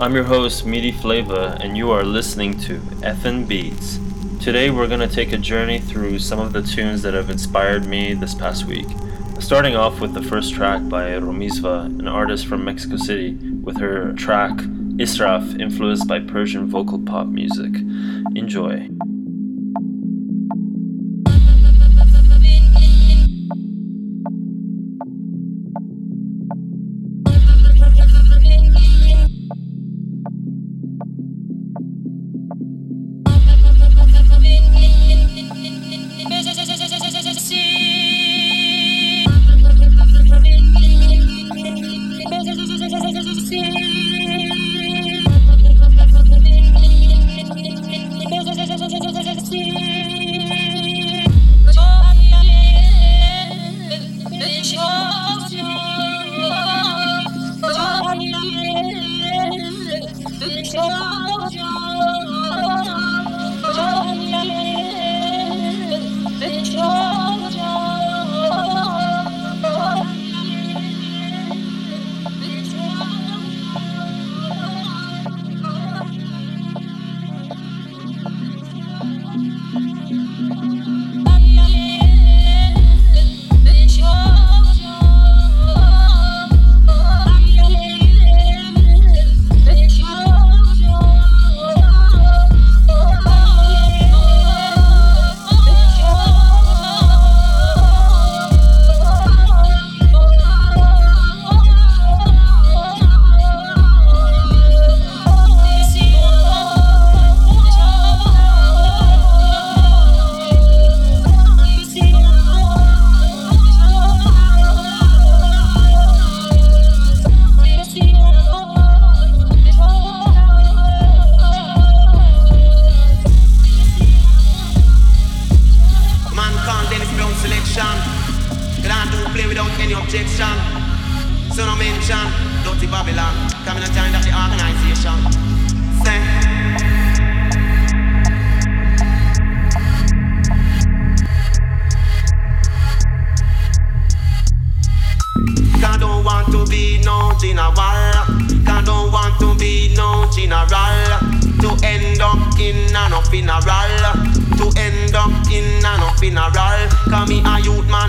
I'm your host, Meaty Flavor, and you are listening to FN Beats. Today we're going to take a journey through some of the tunes that have inspired me this past week. Starting off with the first track by Romizva, an artist from Mexico City, with her track Israf, influenced by Persian vocal pop music. Enjoy.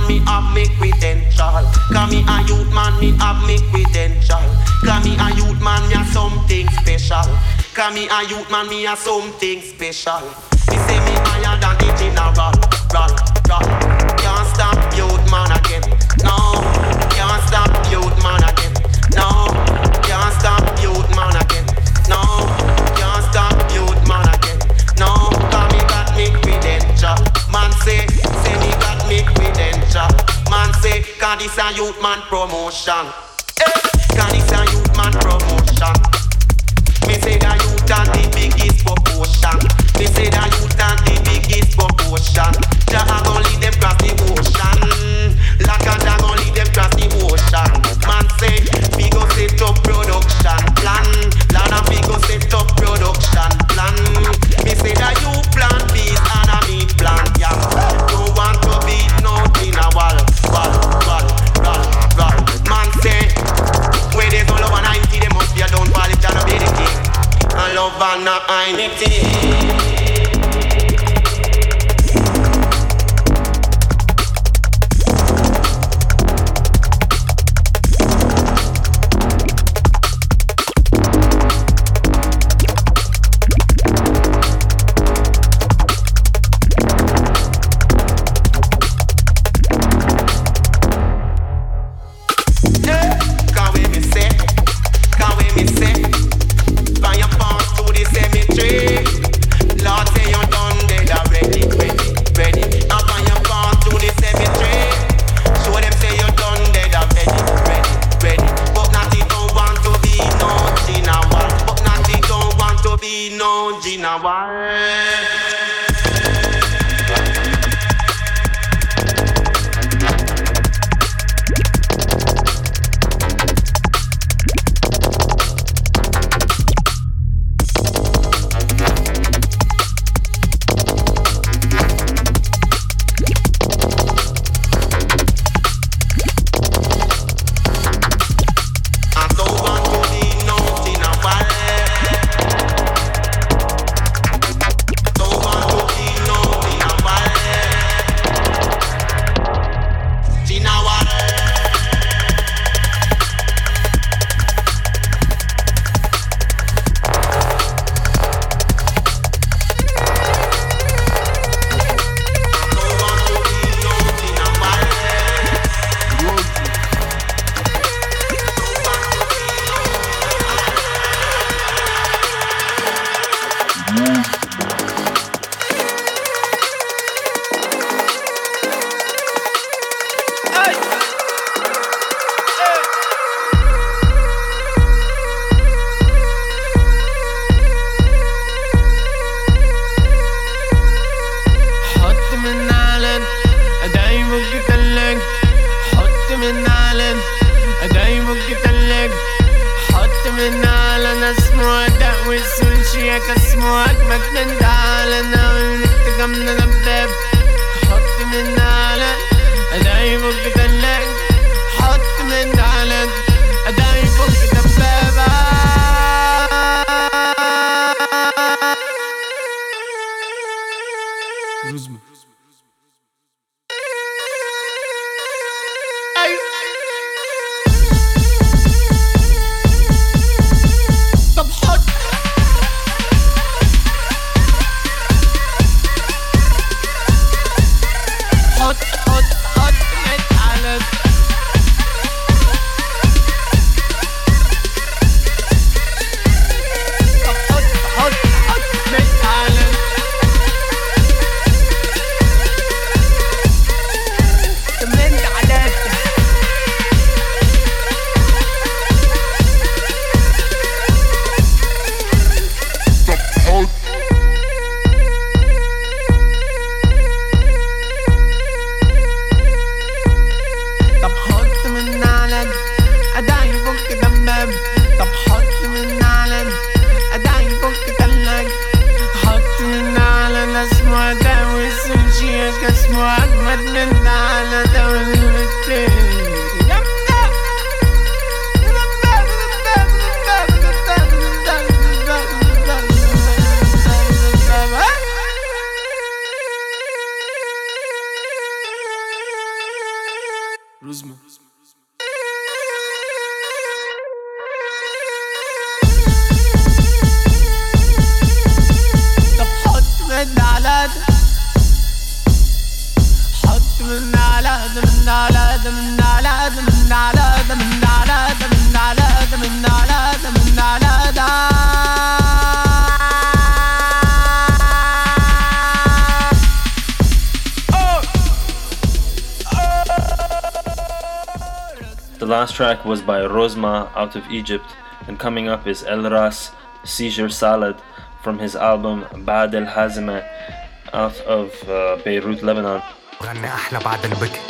me have me credential. Cause me a youth man, me have me credential. Cause me a youth man, me a something special. Cause me a youth man, me a something special. Me say me higher than the general. Roll, roll. Can't stop youth man again. No, can't stop youth man again. Cause this a youth man promotion. Hey, Cause this a youth man promotion. Me say the youth are the biggest proportion Me say the youth are the biggest proportion Jah a gon' lead them cross the ocean. last track was by Rosma out of Egypt, and coming up is El Ras Seizure Salad from his album Bad El Hazime out of uh, Beirut, Lebanon. غني احلى بعد البكي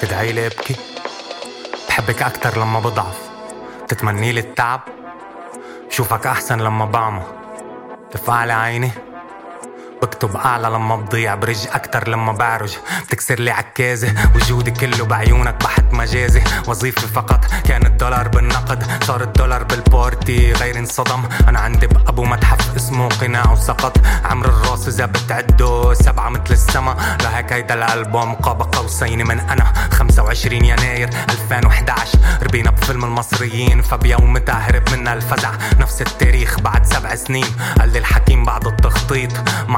تدعي لي ابكي بحبك اكتر لما بضعف تتمني لي التعب بشوفك احسن لما بعمى تفعلي عيني بكتب أعلى لما بضيع برج أكتر لما بعرج. بتكسر لي عكازة وجودي كله بعيونك بحت مجازي. وظيفي فقط كان الدولار بالنقد صار الدولار بالبارتي غير انصدم أنا عندي بأبو متحف اسمه قناع وسقط. عمر الراس اذا بتعده سبعة مثل السما. لهيك هيدا الألبوم قاب قوسين من أنا. 25 يناير 2011 ربينا بفيلم المصريين فبيومتها هرب منا الفزع. نفس التاريخ بعد سبع سنين. قال لي الحكيم بعد التخطيط.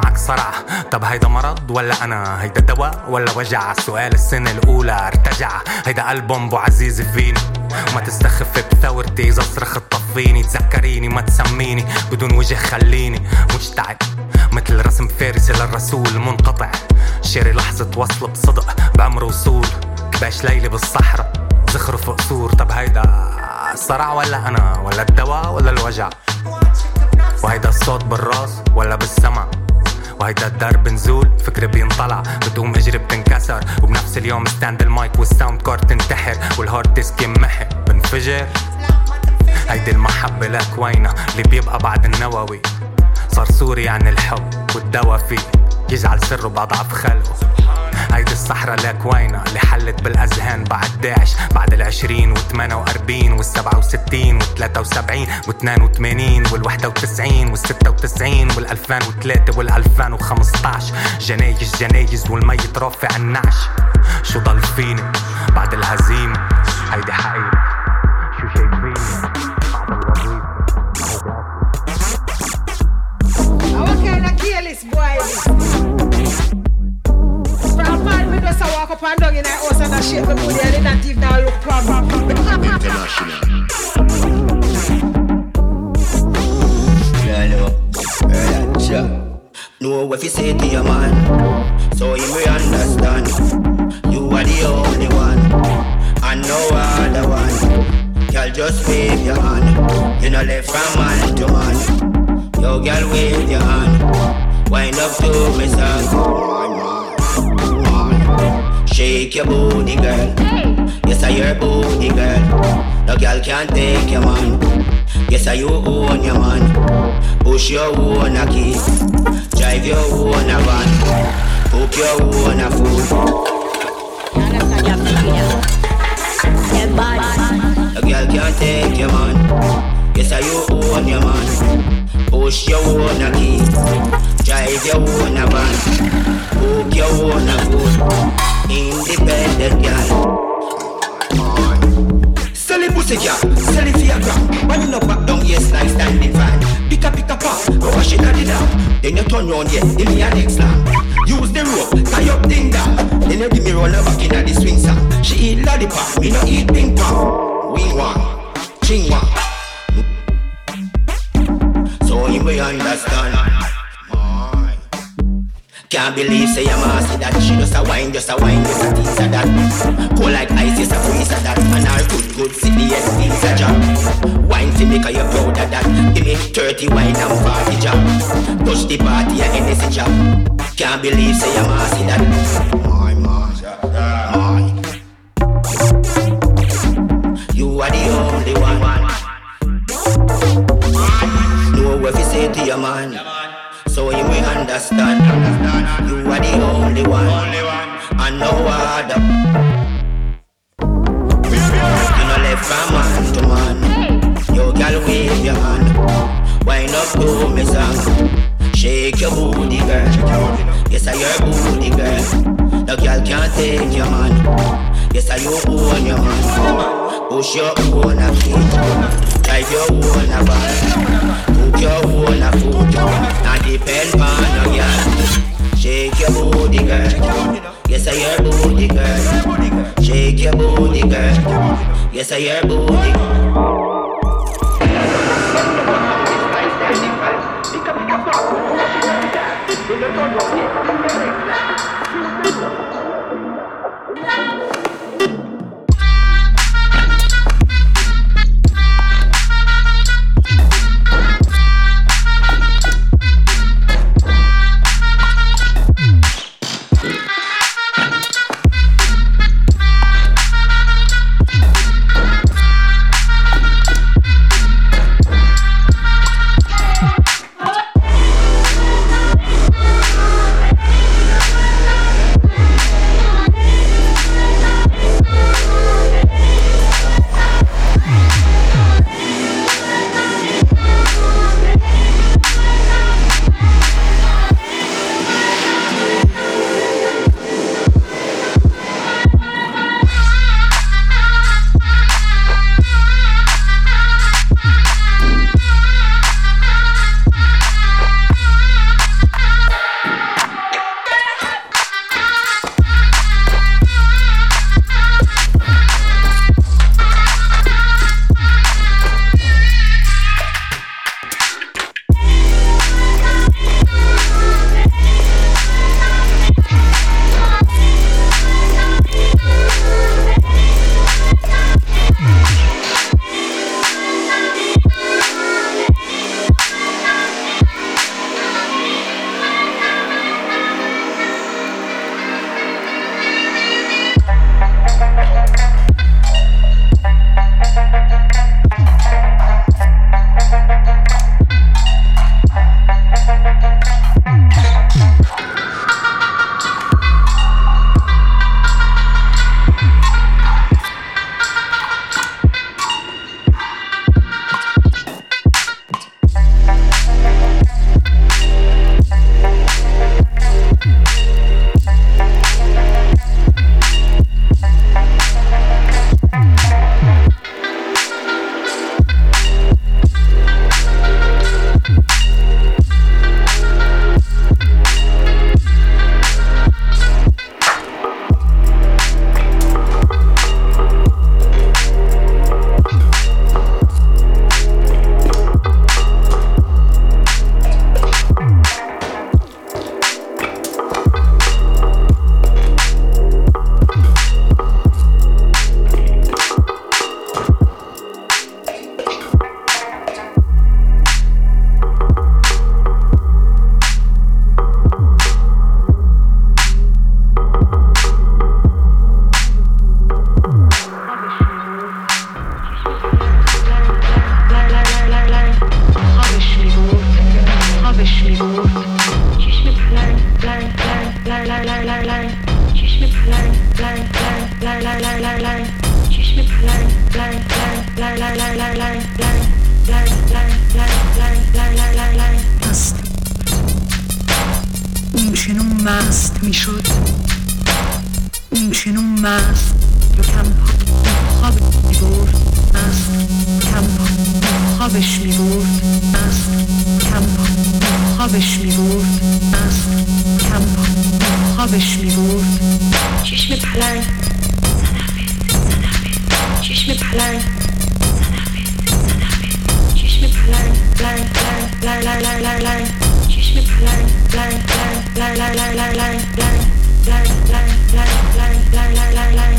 معك صرع طب هيدا مرض ولا أنا؟ هيدا دواء ولا وجع؟ سؤال السنة الأولى ارتجع. هيدا ألبوم بو عزيز فيني. وما تستخف بثورتي اذا صرخت طفيني تذكريني ما تسميني بدون وجه خليني. مجتعد مثل رسم فارسي للرسول منقطع. شاري لحظة وصل بصدق بعمر وصول. كباش ليلي بالصحراء زخرف قصور طب هيدا صرع ولا أنا؟ ولا الدواء ولا الوجع؟ وهيدا الصوت بالراس ولا بالسمع؟ وهيدا الدرب نزول فكري بينطلع بتقوم اجري بتنكسر وبنفس اليوم ستاند المايك والساوند كارد تنتحر والهارد ديسك ينمحي بنفجر؟ هيدي المحبة لك وينها؟ اللي بيبقى بعد النووي. صار سوري عن الحب والدوا فيه. يجعل سره بأضعف خلقه. هيدي الصحراء لك وينها؟ اللي حلت بالأذهان بعد داعش بعد العشرين والثمانية وأربعين والسبعة وستين والثلاثة وسبعين واثنان وثمانين والوحدة وتسعين والستة وتسعين والألفان وثلاثة والألفان وخمسطعش جنايز جنايز والميت رافع النعش. شو ضل فيني بعد الهزيمة؟ هيدي حقيقة. boy just a walk up and down in a house and a shake my booty and they not even a look proper. Yeah, know. What you say to your man, so you may understand. You are the only one, and no other one. Girl, just wave your hand. You know left from man to man. Yo, girl, wave your hand. Wind up to me song. Shake your booty, girl. Yes, I your booty, girl. Now girl can't take your man. Yes, I you own your man. Push your own a key. Drive your own a van. Cook your own a food. A girl can't take your man. Yes, I you own your man. Push your own a key. Drive your own a van. Cook your own a food. Independent girl. Sell it pussy girl, sell it for your gram When you no back down, yes, nice standing fan Pick up, pick up, pop, go wash it at the dam Then you turn round, yeah, give me a next slam Use the rope, tie up ding dong Then you give me roll back in the swing song She eat lollipop, me no eat ping can't believe say I'm a see that She just a wine, just a wine, just a tease of that. Cold like ice, just a freeze of that. And her good, good city, yes, things a job. Wine for me cause you're proud of that. Give me 30 wine and 40 job. Touch the party and Hennessy job. Can't believe say I'm a see that. My, my, my. You are the only one. Know what you say to your man you understand. You are the only one, and no other. You know left from man to man. You girl wave your hand, wind up to me song. Shake your booty, girl. Yes, I your booty, girl. The girl can't take your man. Yes, I you own your man. Push your own a like your own a bad. Cook your own a food, not depend on a girl. Shake your booty, girl. Yes, I your booty, girl. Shake your booty, girl. Yes, I your booty. Pick up the cup, pick up the cup, pick up the cup, pick up the cup, اون چنون مست می‌شد اون چنون مست یا کم خواب می‌برد مست کم خوابش می‌برد مست کم خوابش می‌برد مست کم خوابش می‌برد چشم پلنگ. Číš mi Learn, learn, learn, learn, learn, learn. Learn, learn, learn, learn, learn, learn, learn. Learn, learn, learn, learn, learn, learn, learn, learn.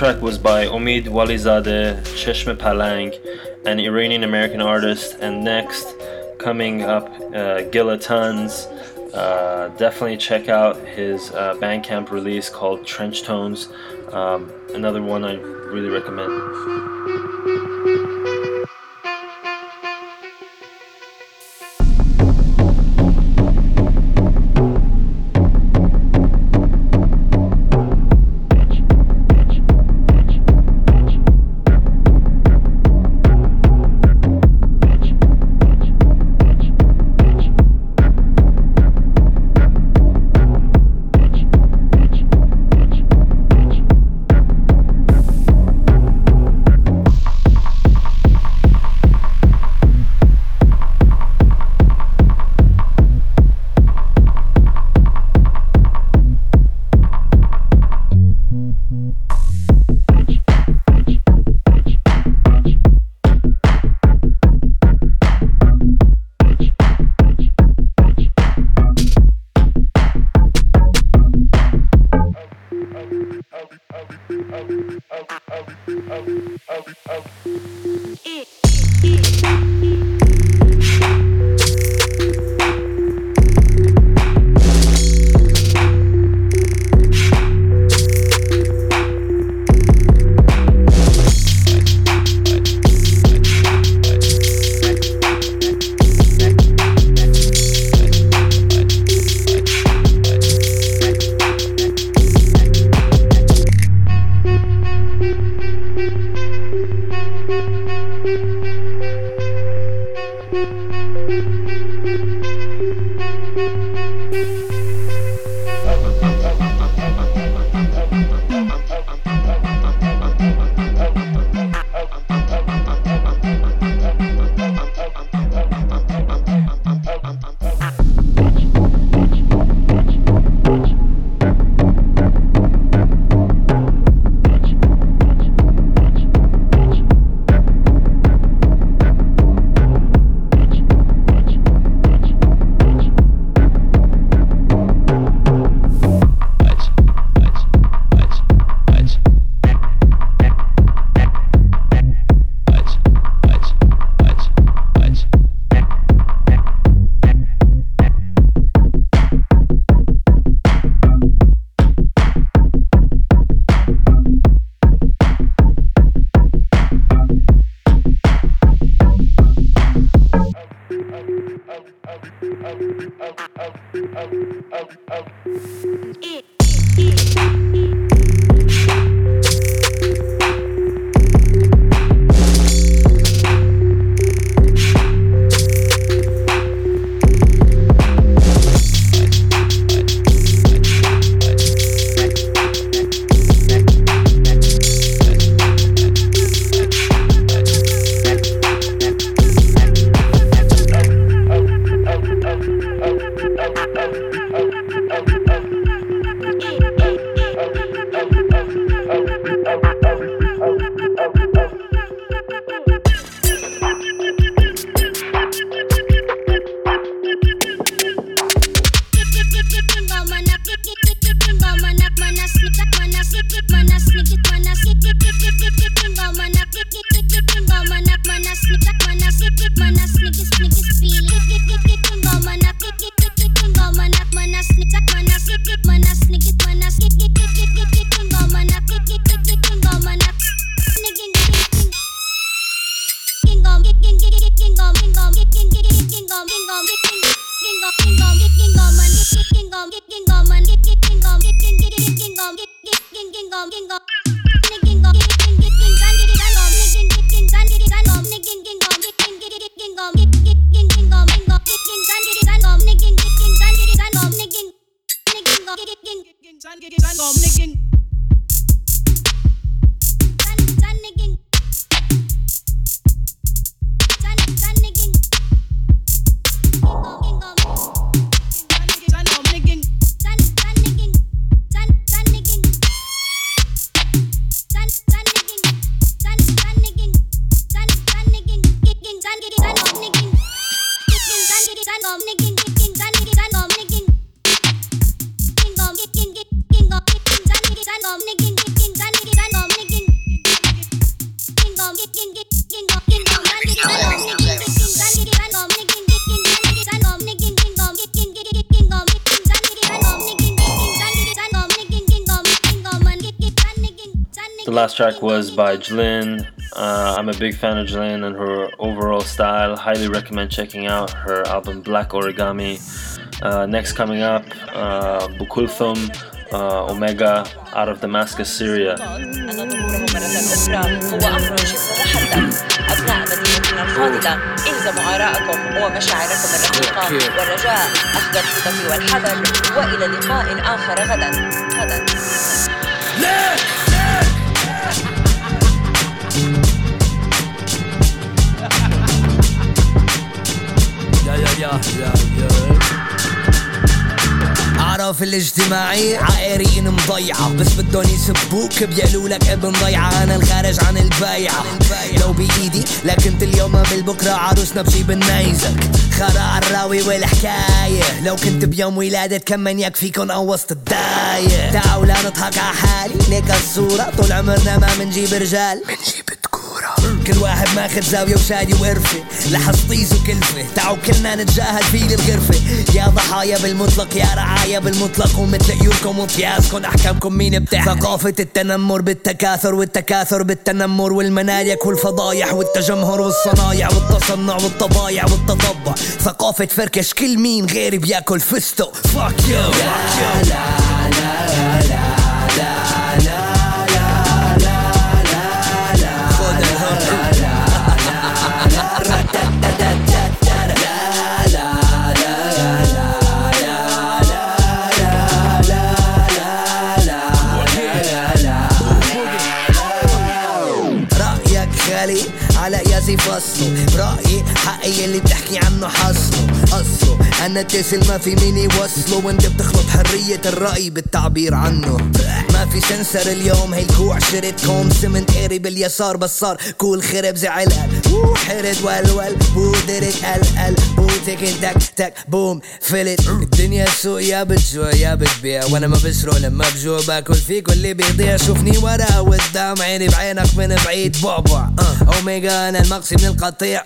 track was by Omid Walizadeh, Cheshme Palang, an Iranian American artist. And next, coming up, uh, Gila Tons. Uh, definitely check out his uh, Bandcamp release called Trench Tones. Um, another one I really recommend. It. track was by Jlin. Uh, I'm a big fan of Jlin and her overall style. Highly recommend checking out her album Black Origami. Uh, next coming up, uh, Bu Kolthoum uh, Omega out of Damascus, Syria. عرف الاجتماعي عائرين مضيعة. بس بدهم يسبوك بيقولوا لك ابن ضيعة أنا الخارج عن البيعة لو بإيدي لكنت اليوم بالبكرة عروسنا بجيب بالنيزك خرا الراوي والحكاية. لو كنت بيوم ولادة كم من يكفيكن قوصت الداية. تعالوا لا نضحك على حالي. ليك الصورة. طول عمرنا ما منجيب رجال. منجيب كل واحد ماخد زاوية وشادي وقرفة. لحصطيز وكلفة. تعوا كلنا نتجاهل في الغرفة يا ضحايا بالمطلق يا رعايا بالمطلق. ومثل عيونكم وقياسكم أحكامكم مين بتاع ثقافة التنمر بالتكاثر والتكاثر بالتنمر والمنالك والفضايح والتجمهر والصنايع والتصنع والطبايع والتطبع. ثقافة فركش كل مين غيري بياكل فستق. فاك يو hustle, brought it hot حقي اللي بتحكي عنه حصله أصله أنا اتصل ما في مين يوصله وانت بتخلط حرية الرأي بالتعبير عنه. ما في سنسر اليوم هي الكوع شريت كوم سمنت قري باليسار. بس صار كول خرب زعل قل حرد ولول بو درك ال ال بو تك تك تك بوم فلت. الدنيا سوق يا بتجوع يا بتبيع. وأنا ما بسرق لما بجوع. باكل فيك واللي بيضيع. شوفني ورا قدام عيني بعينك من بعيد. بعبع أه. أوميجا أنا المقصي من القطيع.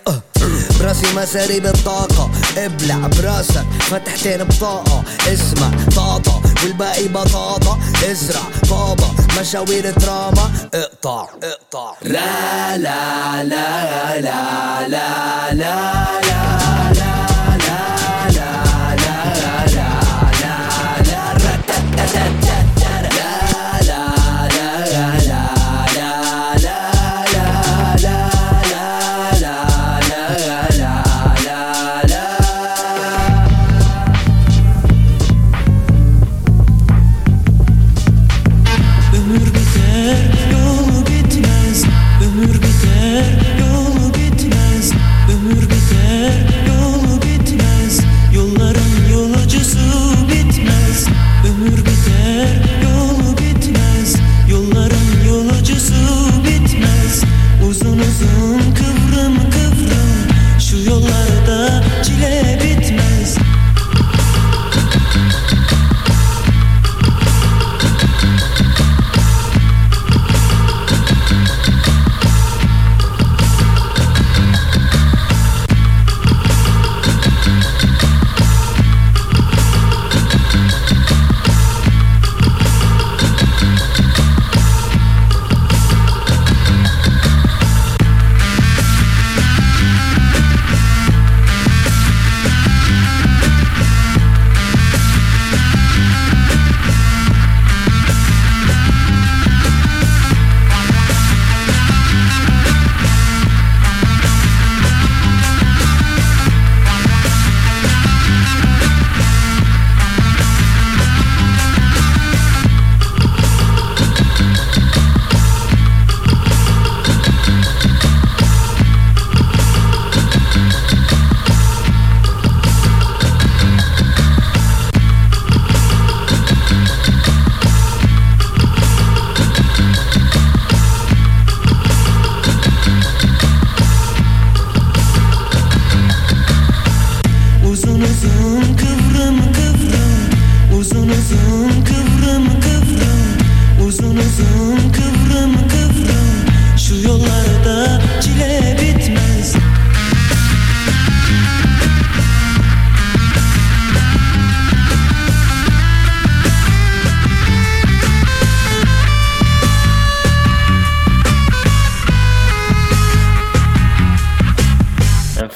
براسي مساري بالطاقة. ابلع براسك فتحتين بطاقة. اسمع طاطا والباقي بطاطا. ازرع بابا مشاوير دراما. اقطع اقطع. لا لا لا لا لا لا.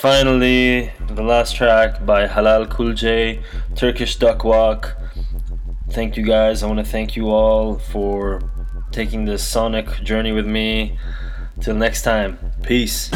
Finally, the last track by Halal Kulj, Turkish Duck Walk. Thank you guys. I want to thank you all for taking this sonic journey with me. Till next time, peace.